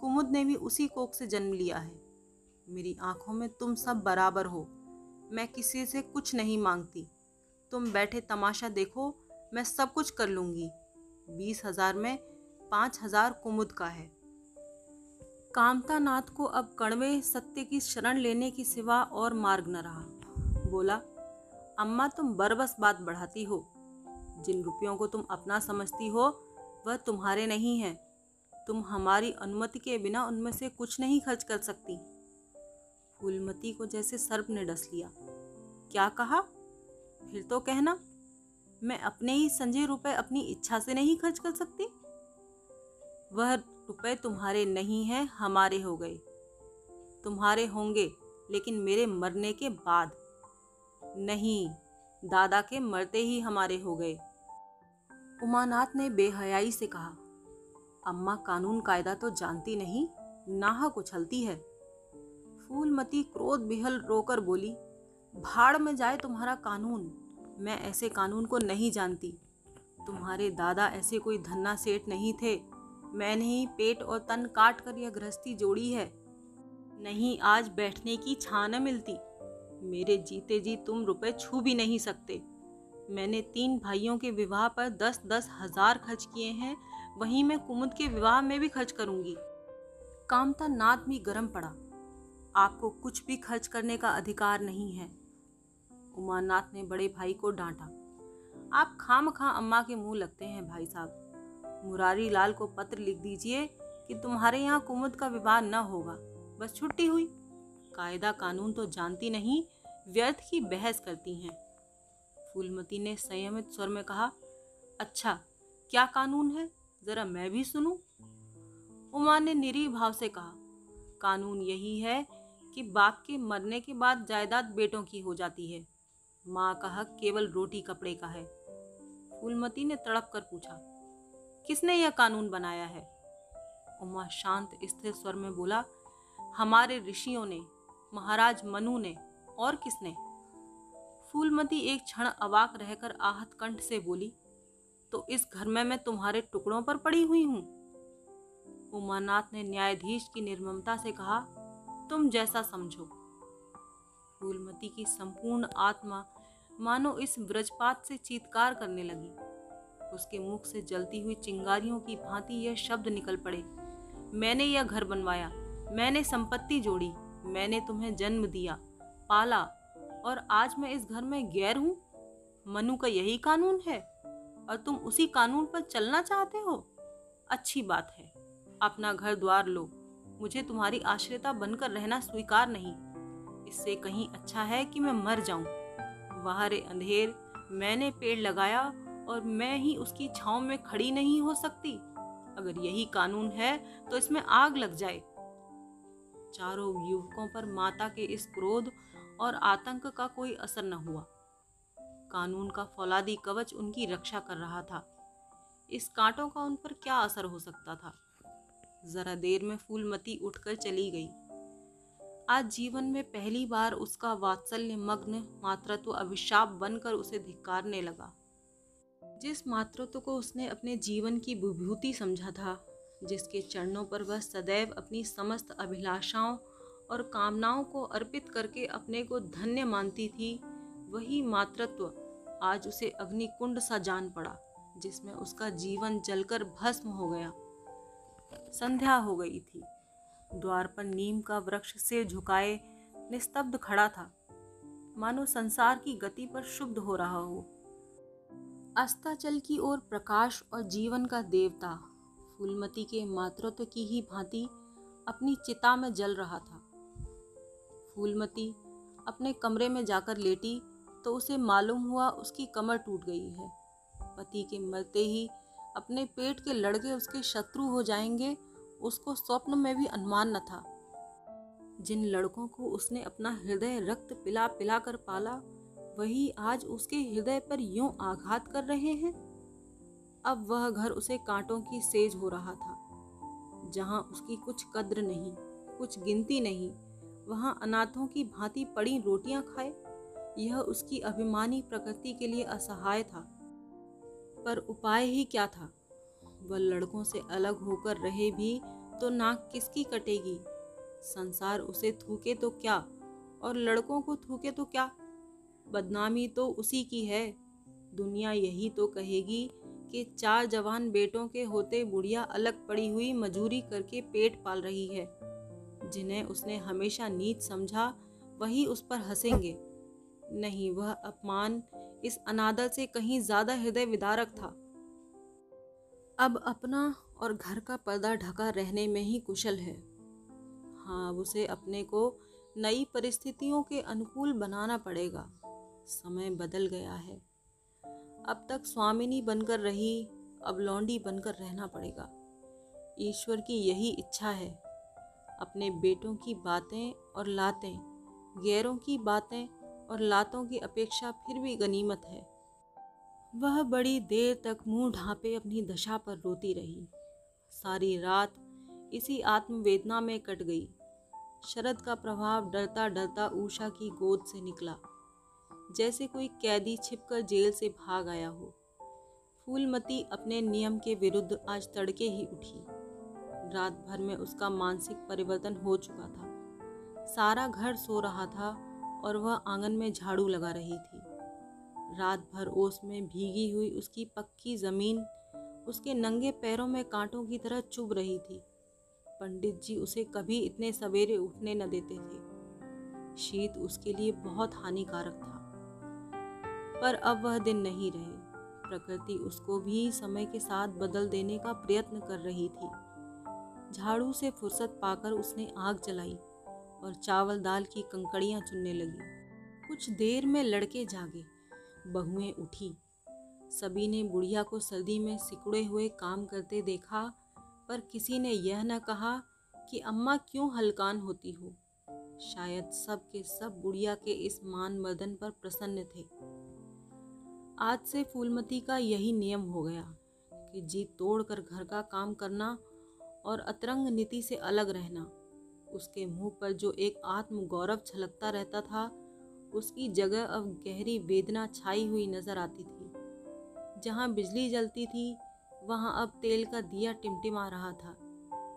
कुमुद ने भी उसी कोख से जन्म लिया है। मेरी आँखों में तुम सब बराबर हो। मैं किसी से कुछ नहीं मांगती। तुम बैठे तमाशा देखो, मैं सब कुछ कर लूँगी। बीस हज़ार में पाँच हज़ार कुमुद का है। कामता नाथ को अब कड़वे सत्य की शरण लेने की सिवा और मार्ग न रहा। बोला, अम्मा, तुम बरबस बात बढ़ाती हो। जिन रुपयों को तुम अपना समझती हो, वह तुम्हारे नहीं हैं। तुम हमारी अनुमति के बिना उनमें से कुछ नहीं खर्च कर सकती। फूलमती को जैसे सर्प ने डस लिया। क्या कहा? फिर तो कहना, मैं अपने ही संजय रुपए अपनी इच्छा से नहीं खर्च कर सकती। वह रुपए तुम्हारे नहीं हैं, हमारे हो गए। तुम्हारे होंगे, लेकिन मेरे मरने के बाद। नहीं, दादा के मरते ही हमारे हो गए। उमानाथ ने बेहयाई से कहा, अम्मा कानून कायदा तो जानती नहीं नाहक उछलती है। फूलमती क्रोध बिहल रोकर बोली भाड़ में जाए तुम्हारा कानून। मैं ऐसे कानून को नहीं जानती। तुम्हारे दादा ऐसे कोई धन्ना सेठ नहीं थे। मैंने ही पेट और तन काट कर यह गृहस्थी जोड़ी है। नहीं आज बैठने की छा न मिलती। मेरे जीते जी तुम रुपए छू भी नहीं सकते। मैंने तीन भाइयों के विवाह पर दस दस हज़ार खर्च किए हैं। वहीं मैं कुमुद के विवाह में भी खर्च करूँगी। कामता नाथ भी गर्म पड़ा। आपको कुछ भी खर्च करने का अधिकार नहीं है। उमानाथ ने बड़े भाई को डांटा। आप खाम खा अम्मा के मुँह लगते हैं, भाई साहब। मुरारी लाल को पत्र लिख दीजिए कि तुम्हारे यहाँ कुमुद का विवाह न होगा। बस छुट्टी हुई। कायदा कानून तो जानती नहीं, व्यर्थ की बहस करती हैं। फूलमती ने संयमित स्वर में कहा अच्छा क्या कानून है? जरा मैं भी सुनूं? उमा ने निरी भाव से कहा, कानून यही है कि बाप के मरने के बाद जायदाद बेटों की हो जाती है। माँ का हक केवल रोटी कपड़े का है। फूलमती ने तड़प कर पूछा, किसने यह कानून बनाया है? उमा शांत स्थिर स्वर में बोला, हमारे ऋषियों ने, महाराज मनु ने, और किसने? फूलमती एक क्षण अवाक रहकर आहत कंठ से बोली तो इस घर में मैं तुम्हारे टुकड़ों पर पड़ी हुई हूँ? उमानाथ ने न्यायाधीश की निर्ममता से कहा, तुम जैसा समझो। फूलमती की संपूर्ण आत्मा मानो इस व्रजपात से चीतकार करने लगी। उसके मुख से जलती हुई चिंगारियों की भांति यह शब्द निकल पड़े। मैंने यह घर बनवाया, मैंने संपत्ति जोड़ी, मैंने तुम्हें जन्म दिया, पाला, और आज मैं इस घर में गैर हूँ? मनु का यही कानून है? और तुम उसी कानून पर चलना चाहते हो? अच्छी बात है। अपना घर द्वार लो। मुझे तुम्हारी आश्रिता बनकर रहना स्वीकार नहीं। इससे कहीं अच्छा है कि मैं मर जाऊँ। बाहर अंधेर, मैंने पेड़ लगाया और मैं ही उसकी छाव में खड़ी नहीं हो सकती। अगर यही कानून है तो इसमें आग लग जाए। चारों युवकों पर माता के इस क्रोध और आतंक का कोई असर न हुआ। कानून का फौलादी कवच उनकी रक्षा कर रहा था। इस कांटों का उन पर क्या असर हो सकता था? जरा देर में फूलमती उठकर चली गई। आज जीवन में पहली बार उसका वात्सल्य, मग्न, मातृत्व, अभिशाप बनकर उसे धिक्कारने लगा। जिस मातृत्व को उसने अपने जीवन की विभूति समझा था, जिसके चरणों पर वह सदैव अपनी समस्त अभिलाषाओं और कामनाओं को अर्पित करके अपने को धन्य मानती थी, वही मातृत्व आज उसे अग्निकुंड सा जान पड़ा, जिसमें उसका जीवन जलकर भस्म हो गया। संध्या हो गई थी। द्वार पर नीम का वृक्ष से झुकाए निस्तब्ध खड़ा था। मानो संसार की गति पर शुद्ध हो रहा हो। अस्ताचल की ओर प्रकाश और जीवन का देवता, फूलमती के मातृत्व की ही भांति अपनी चिता में जल रहा था। फूलमती अपने कमरे में जाकर लेटी तो उसे मालूम हुआ उसकी कमर टूट गई है। पति के मरते ही अपने पेट के लड़के उसके शत्रु हो जाएँगे उसको स्वप्न में भी अनुमान न था। जिन लड़कों को उसने अपना हृदय रक्त पिला पिला कर पाला, वही आज उसके हृदय पर यूँ आघात कर रहे हैं। अब वह घर उसे कांटों की सेज हो रहा था। जहाँ उसकी कुछ कद्र नहीं, कुछ गिनती नहीं, वहाँ अनाथों की भांति पड़ी रोटियाँ खाए, यह उसकी अभिमानी प्रकृति के लिए असहाय था। पर उपाय ही क्या था? वह लड़कों से अलग होकर रहे भी तो नाक किसकी कटेगी? संसार उसे थूके तो क्या? और लड़कों को थूके तो क्या? बदनामी तो उसी की है। दुनिया यही तो कहेगी कि चार जवान बेटों के होते बुढ़िया अलग पड़ी हुई मजूरी करके पेट पाल रही है। जिन्हें उसने हमेशा नीच समझा, वही उस पर हंसेंगे। नहीं, वह अपमान इस अनादर से कहीं ज़्यादा हृदय विदारक था। अब अपना और घर का पर्दा ढका रहने में ही कुशल है। हाँ अब उसे अपने को नई परिस्थितियों के अनुकूल बनाना पड़ेगा। समय बदल गया है। अब तक स्वामिनी बनकर रही, अब लौंडी बनकर रहना पड़ेगा। ईश्वर की यही इच्छा है। अपने बेटों की बातें और लातें, गैरों की बातें और लातों की अपेक्षा फिर भी गनीमत है। वह बड़ी देर तक मुँह ढांपे अपनी दशा पर रोती रही। सारी रात इसी आत्मवेदना में कट गई। शरद का प्रभाव डरता डरता ऊषा की गोद से निकला। जैसे कोई कैदी छिपकर जेल से भाग आया हो। फूलमती अपने नियम के विरुद्ध आज तड़के ही उठी। रात भर में उसका मानसिक परिवर्तन हो चुका था। सारा घर सो रहा था और वह आँगन में झाड़ू लगा रही थी। रात भर ओस में भीगी हुई उसकी पक्की ज़मीन उसके नंगे पैरों में कांटों की तरह चुभ रही थी। पंडित जी उसे कभी इतने सवेरे उठने न देते थे। शीत उसके लिए बहुत हानिकारक था। पर अब वह दिन नहीं रहे। प्रकृति उसको भी समय के साथ बदल देने का प्रयत्न कर रही थी। झाड़ू से फुर्सत पाकर उसने आग जलाई और चावल दाल की कंकड़ियाँ चुनने लगी। कुछ देर में लड़के जागे। बहुएँ उठी। सभी ने बुढ़िया को सर्दी में सिकुड़े हुए काम करते देखा, पर किसी ने यह न कहा कि अम्मा क्यों हलकान होती हो। शायद सब के सब बुढ़िया के इस मान मर्दन पर प्रसन्न थे। आज से फूलमती का यही नियम हो गया कि जी तोड़कर घर का काम करना और अतरंग नीति से अलग रहना। उसके मुँह पर जो एक आत्म गौरव छलकता रहता था उसकी जगह अब गहरी वेदना छाई हुई नज़र आती थी। जहाँ बिजली जलती थी, वहाँ अब तेल का दिया टिमटिमा रहा था,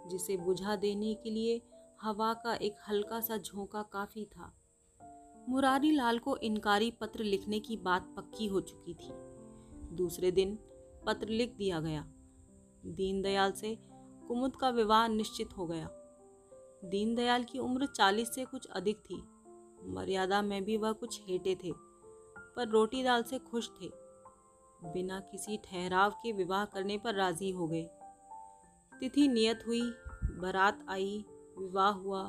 जिसे बुझा देने के लिए हवा का एक हल्का सा झोंका काफ़ी था। मुरारी लाल को इनकारी पत्र लिखने की बात पक्की हो चुकी थी। दूसरे दिन पत्र लिख दिया गया। दीनदयाल से कुमुद का विवाह निश्चित हो गया। दीनदयाल की उम्र चालीस से कुछ अधिक थी। मर्यादा में भी वह कुछ हेटे थे, पर रोटी दाल से खुश थे। बिना किसी ठहराव के विवाह करने पर राज़ी हो गए। तिथि नियत हुई, बारात आई, विवाह हुआ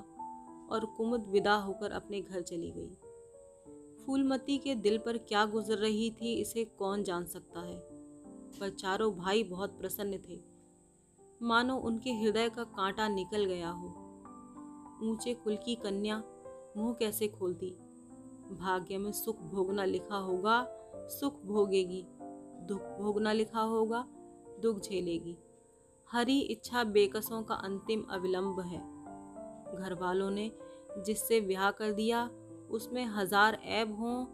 और कुमुद विदा होकर अपने घर चली गई। फूलमती के दिल पर क्या गुजर रही थी इसे कौन जान सकता है, पर चारों भाई बहुत प्रसन्न थे। मानो उनके हृदय का कांटा निकल गया हो। ऊँचे कुल की कन्या मुँह कैसे खोलती? भाग्य में सुख भोगना लिखा होगा, सुख भोगेगी। दुख भोगना लिखा होगा, दुख झेलेगी। हरी इच्छा बेकसों का अंतिम अविलंब है। घर वालों ने जिससे ब्याह कर दिया, उसमें हज़ार ऐब हों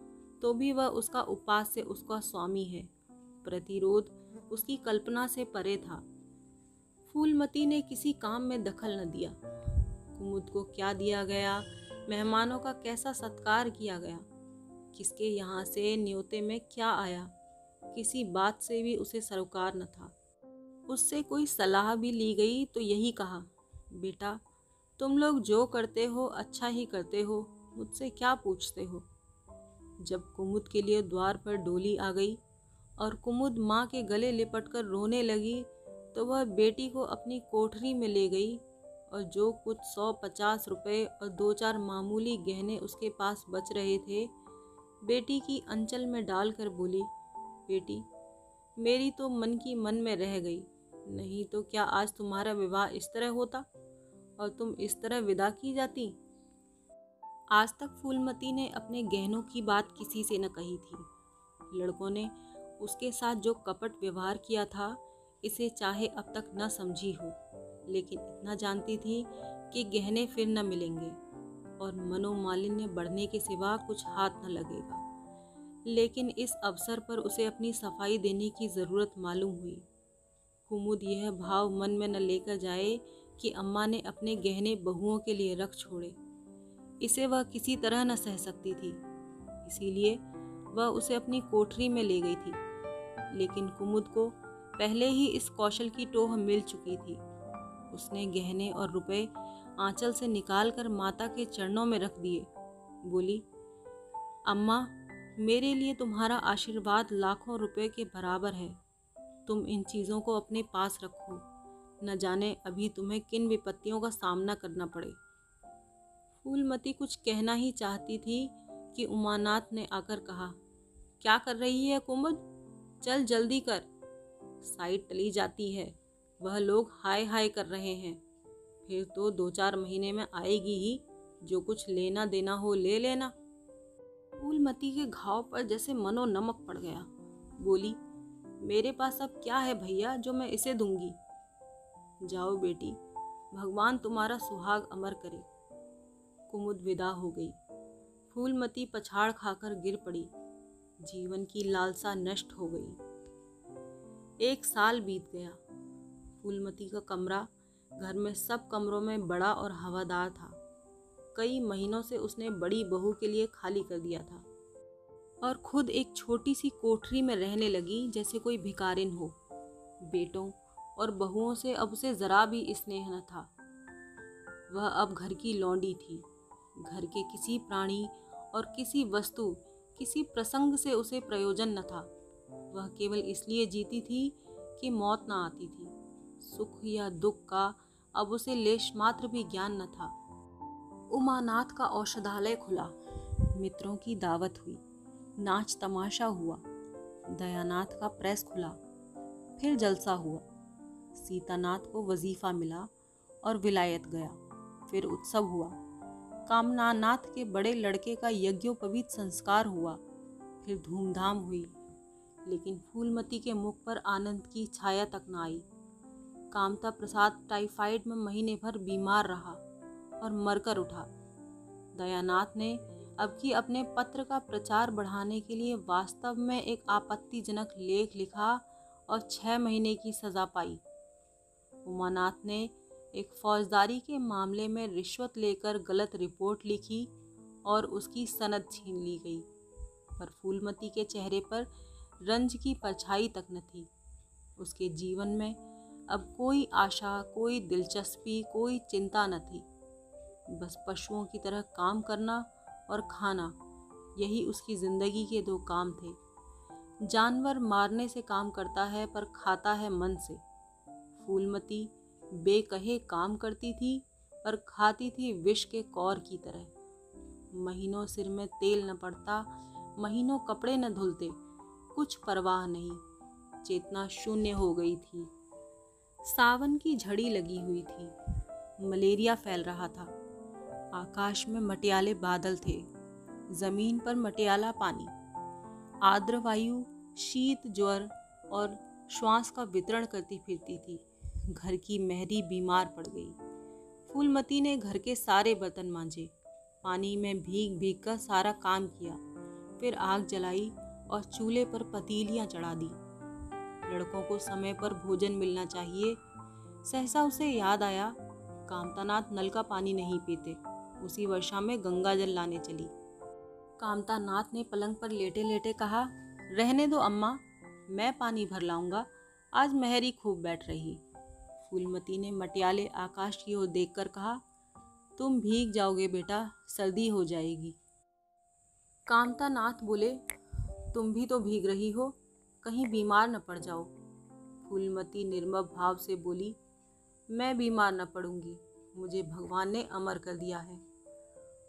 तो भी वह उसका उपास से उसका स्वामी है। प्रतिरोध उसकी कल्पना से परे था। फूलमती ने किसी काम में दखल न दिया। कुमुद को क्या दिया गया? मेहमानों का कैसा सत्कार किया गया? किसके यहाँ से न्योते में क्या आया? किसी बात से भी उसे सरोकार न था। उससे कोई सलाह भी ली गई तो यही कहा, बेटा, तुम लोग जो करते हो अच्छा ही करते हो, मुझसे क्या पूछते हो? जब कुमुद के लिए द्वार पर डोली आ गई और कुमुद माँ के गले लिपट कर रोने लगी तो वह बेटी को अपनी कोठरी में ले गई और जो कुछ सौ पचास रुपये और दो चार मामूली गहने उसके पास बच रहे थे, बेटी की अंचल में डालकर बोली, बेटी, मेरी तो मन की मन में रह गई, नहीं तो क्या आज तुम्हारा विवाह इस तरह होता और तुम इस तरह विदा की जाती? आज तक फूलमती ने अपने गहनों की बात किसी से न कही थी। लड़कों ने उसके साथ जो कपट व्यवहार किया था, इसे चाहे अब तक न समझी हो। लेकिन इतना जानती थी कि गहने फिर न मिलेंगे और मनोमालिन्य बढ़ने के सिवा कुछ हाथ न लगेगा। लेकिन इस अवसर पर उसे अपनी सफ़ाई देने की ज़रूरत मालूम हुई। कुमुद यह भाव मन में न लेकर जाए कि अम्मा ने अपने गहने बहुओं के लिए रख छोड़े। इसे वह किसी तरह न सह सकती थी। इसीलिए वह उसे अपनी कोठरी में ले गई थी। लेकिन कुमुद को पहले ही इस कौशल की टोह मिल चुकी थी। उसने गहने और रुपए आंचल से निकालकर माता के चरणों में रख दिए। बोली, अम्मा, मेरे लिए तुम्हारा आशीर्वाद लाखों रुपए के बराबर है। तुम इन चीज़ों को अपने पास रखो। न जाने अभी तुम्हें किन विपत्तियों का सामना करना पड़े। फूलमती कुछ कहना ही चाहती थी कि उमानाथ ने आकर कहा, क्या कर रही है कुमुद? चल जल्दी कर। साइड टली जाती है। वह लोग हाय हाय कर रहे हैं। फिर तो दो चार महीने में आएगी ही, जो कुछ लेना देना हो ले लेना। फूलमती के घाव पर जैसे मनो नमक पड़ गया। बोली, मेरे पास अब क्या है भैया जो मैं इसे दूँगी? जाओ बेटी, भगवान तुम्हारा सुहाग अमर करे। कुमुद विदा हो गई। फूलमती पछाड़ खाकर गिर पड़ी। जीवन की लालसा नष्ट हो गई। एक साल बीत गया। फूलमती का कमरा घर में सब कमरों में बड़ा और हवादार था। कई महीनों से उसने बड़ी बहू के लिए खाली कर दिया था और खुद एक छोटी सी कोठरी में रहने लगी जैसे कोई भिकारिन हो। बेटों और बहुओं से अब उसे ज़रा भी स्नेह न था। वह अब घर की लौंडी थी। घर के किसी प्राणी और किसी वस्तु, किसी प्रसंग से उसे प्रयोजन न था। वह केवल इसलिए जीती थी कि मौत न आती थी। सुख या दुख का, अब उसे लेश मात्र भी ज्ञान न था। उमानाथ का औषधालय खुला। मित्रों की दावत हुई। नाच तमाशा हुआ। दयानाथ का प्रेस खुला। फिर जलसा हुआ। सीतानाथ को वजीफा मिला और विलायत गया। फिर उत्सव हुआ। कामनानाथ के बड़े लड़के का यज्ञोपवीत संस्कार हुआ। फिर धूमधाम हुई। लेकिन फूलमती के मुख पर आनंद की छाया तक न आई। कामता प्रसाद टाइफाइड में महीने भर बीमार रहा और मरकर उठा। दयानाथ ने अब की अपने पत्र का प्रचार बढ़ाने के लिए वास्तव में एक आपत्तिजनक लेख लिखा और छः महीने की सज़ा पाई। उमानाथ ने एक फौजदारी के मामले में रिश्वत लेकर गलत रिपोर्ट लिखी और उसकी सनद छीन ली गई, पर फूलमती के चेहरे पर रंज की परछाई तक न थी। उसके जीवन में अब कोई आशा, कोई दिलचस्पी, कोई चिंता न थी। बस पशुओं की तरह काम करना और खाना, यही उसकी ज़िंदगी के दो काम थे। जानवर मारने से काम करता है, पर खाता है मन से। फूलमती बेकहे काम करती थी, पर खाती थी विष के कौर की तरह। महीनों सिर में तेल न पड़ता, महीनों कपड़े न धुलते, कुछ परवाह नहीं, चेतना शून्य हो गई थी। सावन की झड़ी लगी हुई थी। मलेरिया फैल रहा था। आकाश में मटियाले बादल थे। ज़मीन पर मटियाला पानी। आर्द्र वायु, शीत ज्वर और श्वास का वितरण करती फिरती थी। घर की मेहरी बीमार पड़ गई। फूलमती ने घर के सारे बर्तन मांजे। पानी में भीग भीग कर सारा काम किया। फिर आग जलाई और चूल्हे पर पतीलियाँ चढ़ा दी। लड़कों को समय पर भोजन मिलना चाहिए। सहसा उसे याद आया, कामतानाथ नल का पानी नहीं पीते। उसी वर्षा में गंगा जल लाने चली। कामतानाथ ने पलंग पर लेटे लेटे कहा, रहने दो अम्मा, मैं पानी भर लाऊँगा। आज मेहरी खूब बैठ रही। फूलमती ने मटियाले आकाश की ओर देखकर कहा, तुम भीग जाओगे बेटा, सर्दी हो जाएगी। कामता नाथ बोले, तुम भी तो भीग रही हो। कहीं बीमार न पड़ जाओ। फूलमती निर्मम भाव से बोली, मैं बीमार न पड़ूँगी, मुझे भगवान ने अमर कर दिया है।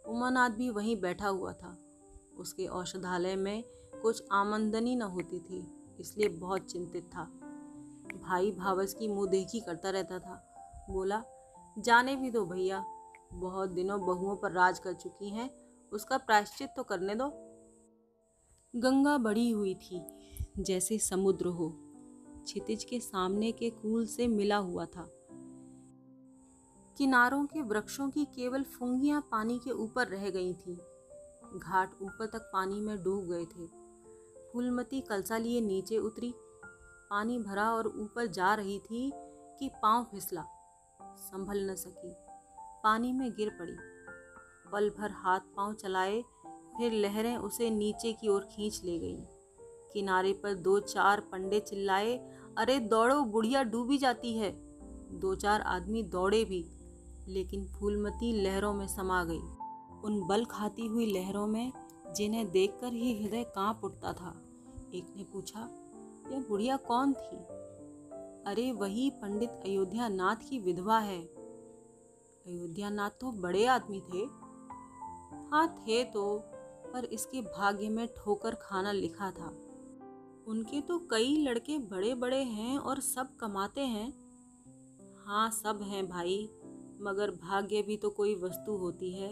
उमानाथ भी वहीं बैठा हुआ था। उसके औषधालय में कुछ आमंदनी न होती थी, इसलिए बहुत चिंतित था। भाई भावस की मुँह देखी करता रहता था। बोला, जाने भी दो भैया, बहुत दिनों बहुओं पर राज कर चुकी हैं, उसका प्रायश्चित तो करने दो। गंगा बड़ी हुई थी। जैसे समुद्र हो। क्षितिज के सामने के कूल से मिला हुआ था। किनारों के वृक्षों की केवल फुंगियाँ पानी के ऊपर रह गई थीं। घाट ऊपर तक पानी में डूब गए थे। फूलमती कलसा लिए नीचे उतरी। पानी भरा और ऊपर जा रही थी कि पाँव फिसला। संभल न सकी। पानी में गिर पड़ी। पल भर हाथ पाँव चलाए, फिर लहरें उसे नीचे की ओर खींच ले गईं। किनारे पर दो चार पंडे चिल्लाए, अरे दौड़ो, बुढ़िया डूबी जाती है। दो चार आदमी दौड़े भी, लेकिन फूलमती लहरों में समा गई। उन बल खाती हुई लहरों में, जिन्हें देखकर ही हृदय काँप उठता था। एक ने पूछा, यह बुढ़िया कौन थी? अरे, वही पंडित अयोध्या नाथ की विधवा है। अयोध्या नाथ तो बड़े आदमी थे? हाँ थे तो पर इसके भाग्य में ठोकर खाना लिखा था। उनके तो कई लड़के बड़े बड़े हैं और सब कमाते हैं। हाँ सब हैं भाई, मगर भाग्य भी तो कोई वस्तु होती है।